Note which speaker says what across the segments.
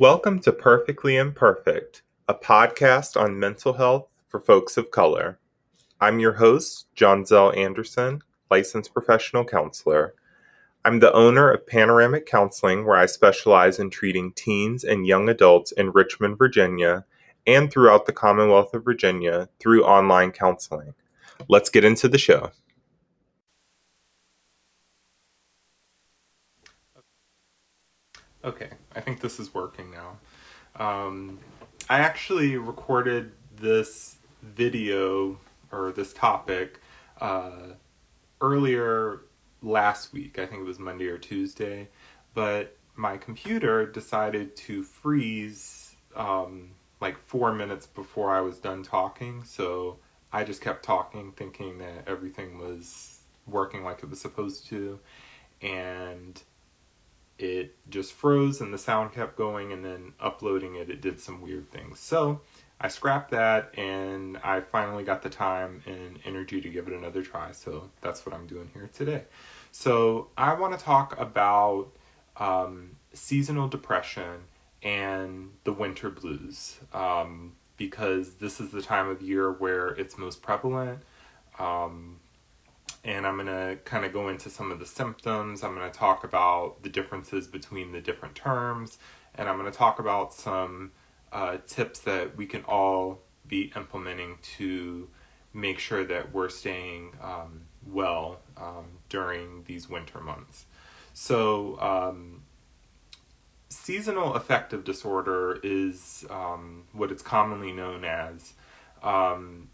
Speaker 1: Welcome to Perfectly Imperfect, a podcast on mental health for folks of color. I'm your host, John Zell Anderson, licensed professional counselor. I'm the owner of Panoramic Counseling, where I specialize in treating teens and young adults in Richmond, Virginia, and throughout the Commonwealth of Virginia through online counseling. Let's get into the show. Okay, I think this is working now. Um, I actually recorded this video or this topic uh, earlier last week. I think it was Monday or Tuesday, but my computer decided to freeze um, like four minutes before I was done talking. So I just kept talking, thinking that everything was working like it was supposed to, and it just froze and the sound kept going and then uploading it it did some weird things. So i scrapped that and i finally got the time and energy to give it another try. So that's what i'm doing here today. So i want to talk about um, seasonal depression and the winter blues um, because this is the time of year where it's most prevalent. Um, and I'm going to kind of go into some of the symptoms. I'm going to talk about the differences between the different terms, and I'm going to talk about some uh, tips that we can all be implementing to make sure that we're staying um, well um, during these winter months. So, um, seasonal affective disorder is um, what it's commonly known as. Um,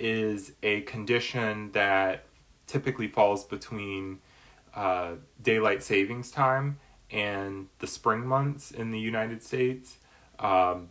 Speaker 1: is a condition that typically falls between uh, daylight savings time and the spring months in the United States. Um,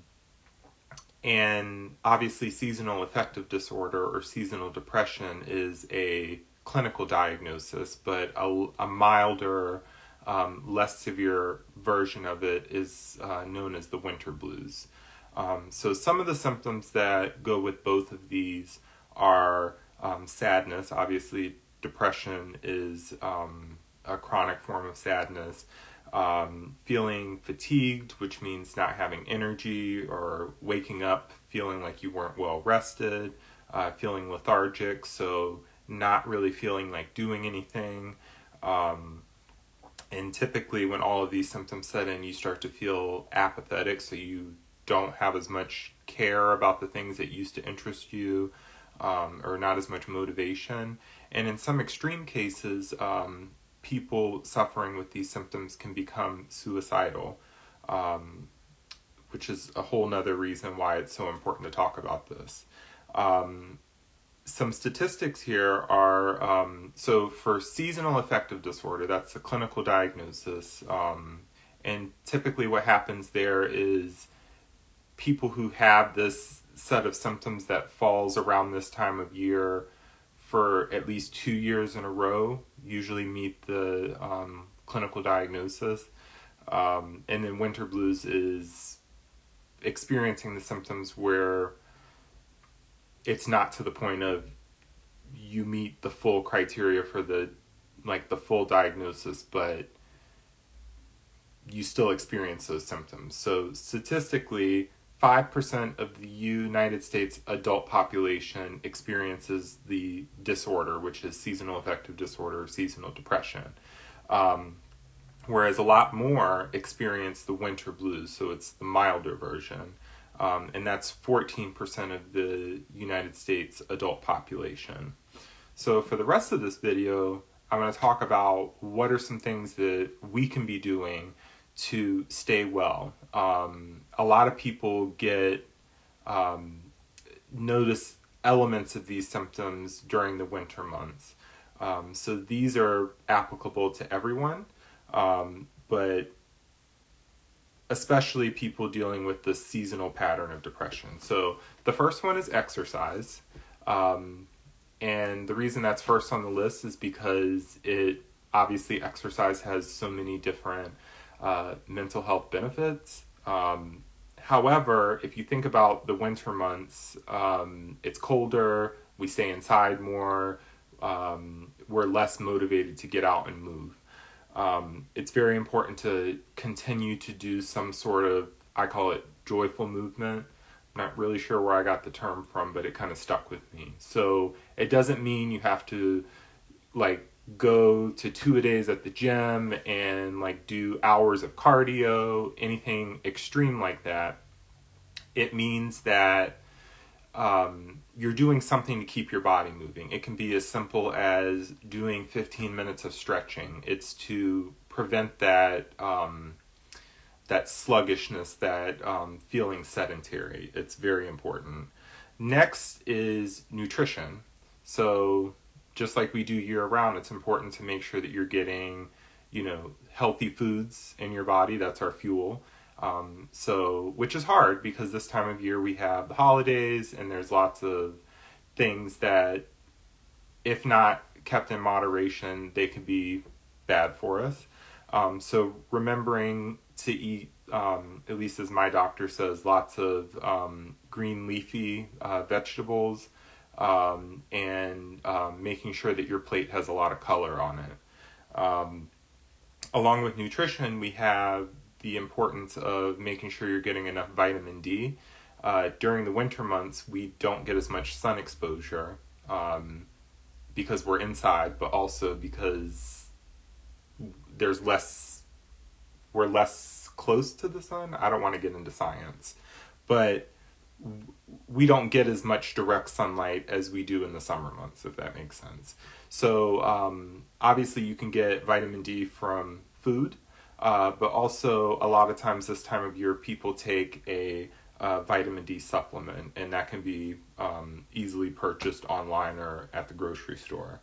Speaker 1: and obviously, seasonal affective disorder or seasonal depression is a clinical diagnosis, but a, a milder, um, less severe version of it is uh, known as the winter blues. Um, so, some of the symptoms that go with both of these are um, sadness. Obviously, depression is um, a chronic form of sadness. Um, feeling fatigued, which means not having energy, or waking up feeling like you weren't well rested, uh, feeling lethargic, so not really feeling like doing anything. Um, and typically, when all of these symptoms set in, you start to feel apathetic, so you don't have as much care about the things that used to interest you um, or not as much motivation. And in some extreme cases, um, people suffering with these symptoms can become suicidal, um, which is a whole nother reason why it's so important to talk about this. Um, some statistics here are um, so for seasonal affective disorder, that's a clinical diagnosis. Um, and typically, what happens there is people who have this set of symptoms that falls around this time of year for at least two years in a row usually meet the um, clinical diagnosis. Um, and then winter blues is experiencing the symptoms where it's not to the point of you meet the full criteria for the like the full diagnosis but you still experience those symptoms so statistically 5% of the United States adult population experiences the disorder, which is seasonal affective disorder, seasonal depression. Um, whereas a lot more experience the winter blues, so it's the milder version. Um, and that's 14% of the United States adult population. So, for the rest of this video, I'm going to talk about what are some things that we can be doing to stay well. Um, a lot of people get um, notice elements of these symptoms during the winter months. Um, so these are applicable to everyone, um, but especially people dealing with the seasonal pattern of depression. So the first one is exercise. Um, and the reason that's first on the list is because it obviously exercise has so many different uh, mental health benefits. Um, however, if you think about the winter months, um, it's colder, we stay inside more, um, we're less motivated to get out and move. Um, it's very important to continue to do some sort of I call it joyful movement. I'm not really sure where I got the term from, but it kind of stuck with me. So it doesn't mean you have to like go to two a days at the gym and like do hours of cardio, anything extreme like that. It means that um, you're doing something to keep your body moving. It can be as simple as doing 15 minutes of stretching. It's to prevent that um, that sluggishness, that um, feeling sedentary. It's very important. Next is nutrition. So just like we do year round, it's important to make sure that you're getting, you know, healthy foods in your body. That's our fuel. Um, so, which is hard because this time of year we have the holidays and there's lots of things that, if not kept in moderation, they can be bad for us. Um, so remembering to eat, um, at least as my doctor says, lots of um, green leafy uh, vegetables um, and um, making sure that your plate has a lot of color on it. Um, along with nutrition, we have the importance of making sure you're getting enough vitamin D. Uh, during the winter months, we don't get as much sun exposure because we're inside, but also because there's less we're less close to the sun. I don't want to get into science, but we don't get as much direct sunlight as we do in the summer months, if that makes sense. So um, obviously, you can get vitamin D from food, uh, but also a lot of times this time of year, people take a uh, vitamin D supplement, and that can be um, easily purchased online or at the grocery store.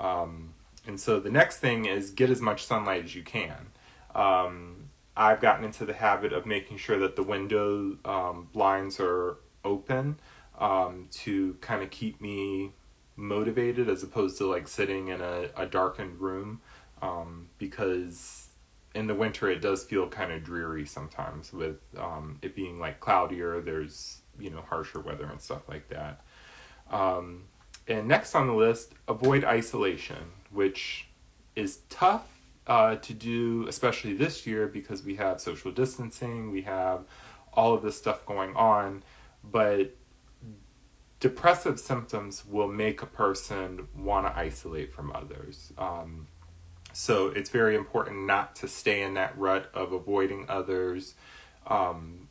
Speaker 1: Um, and so the next thing is get as much sunlight as you can. Um, I've gotten into the habit of making sure that the window um, blinds are open um, to kind of keep me motivated as opposed to like sitting in a, a darkened room um, because in the winter it does feel kind of dreary sometimes with um, it being like cloudier there's you know harsher weather and stuff like that. Um, and next on the list avoid isolation which is tough uh, to do, especially this year because we have social distancing, we have all of this stuff going on. But depressive symptoms will make a person want to isolate from others. Um, so it's very important not to stay in that rut of avoiding others um,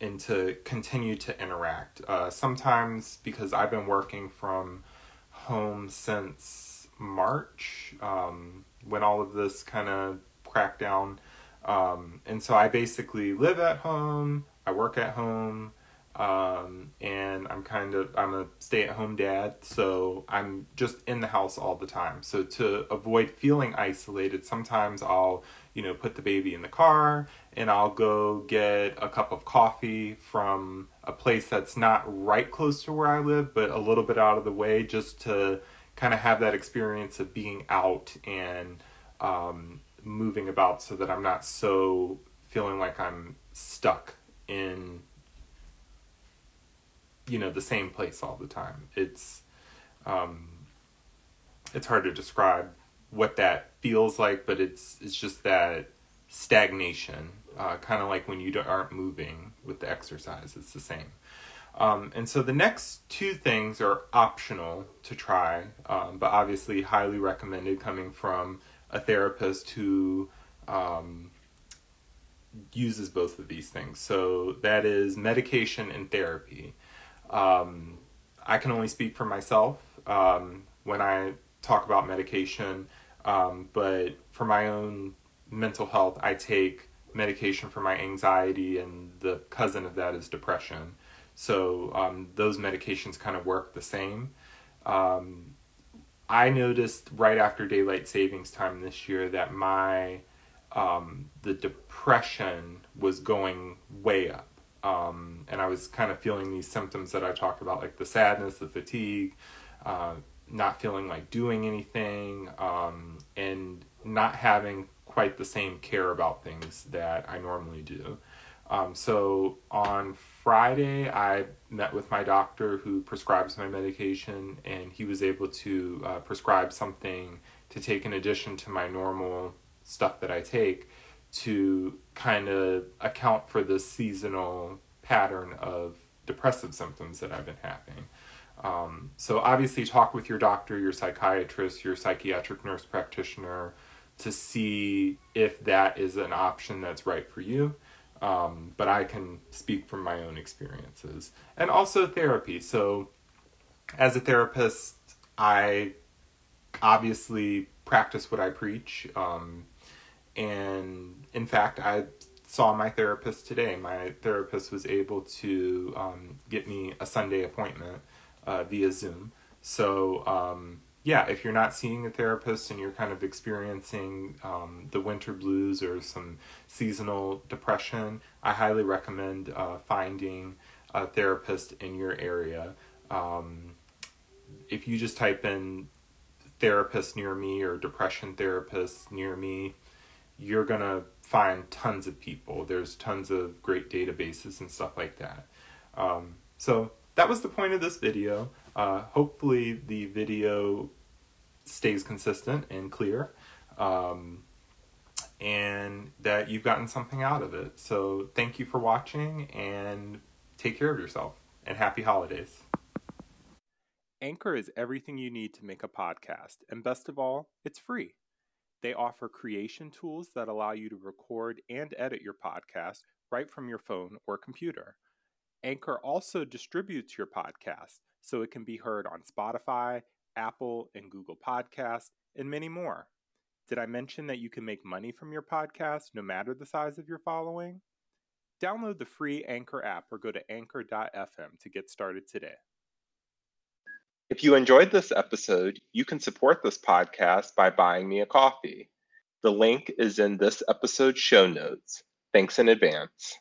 Speaker 1: and to continue to interact. Uh, sometimes, because I've been working from home since March um, when all of this kind of cracked down. Um, and so I basically live at home, I work at home, um, and I'm kind of I'm a stay-at-home dad, so I'm just in the house all the time. So to avoid feeling isolated, sometimes I'll you know put the baby in the car and I'll go get a cup of coffee from a place that's not right close to where I live, but a little bit out of the way, just to kind of have that experience of being out and um, moving about so that I'm not so feeling like I'm stuck in you know the same place all the time. It's um, it's hard to describe what that feels like but it's it's just that stagnation uh, kind of like when you aren't moving with the exercise it's the same um, and so the next two things are optional to try, um, but obviously highly recommended coming from a therapist who um, uses both of these things. So that is medication and therapy. Um, I can only speak for myself um, when I talk about medication, um, but for my own mental health, I take medication for my anxiety, and the cousin of that is depression. So um, those medications kind of work the same. Um, I noticed right after daylight savings time this year that my um, the depression was going way up. Um, and I was kind of feeling these symptoms that I talked about, like the sadness, the fatigue, uh, not feeling like doing anything, um, and not having quite the same care about things that I normally do. Um, so on Friday, I met with my doctor who prescribes my medication, and he was able to uh, prescribe something to take in addition to my normal stuff that I take to kind of account for the seasonal pattern of depressive symptoms that I've been having. Um, so obviously, talk with your doctor, your psychiatrist, your psychiatric nurse practitioner to see if that is an option that's right for you. Um, but I can speak from my own experiences and also therapy. So, as a therapist, I obviously practice what I preach. Um, and in fact, I saw my therapist today. My therapist was able to um, get me a Sunday appointment uh, via Zoom. So, um, yeah, if you're not seeing a therapist and you're kind of experiencing um, the winter blues or some seasonal depression, I highly recommend uh, finding a therapist in your area. Um, if you just type in therapist near me or depression therapist near me, you're going to find tons of people. There's tons of great databases and stuff like that. Um, so that was the point of this video. Uh, hopefully the video stays consistent and clear um, and that you've gotten something out of it. So thank you for watching and take care of yourself and happy holidays.
Speaker 2: Anchor is everything you need to make a podcast, and best of all, it's free. They offer creation tools that allow you to record and edit your podcast right from your phone or computer. Anchor also distributes your podcast so it can be heard on Spotify, Apple, and Google Podcasts, and many more. Did I mention that you can make money from your podcast no matter the size of your following? Download the free Anchor app or go to anchor.fm to get started today.
Speaker 3: If you enjoyed this episode, you can support this podcast by buying me a coffee. The link is in this episode's show notes. Thanks in advance.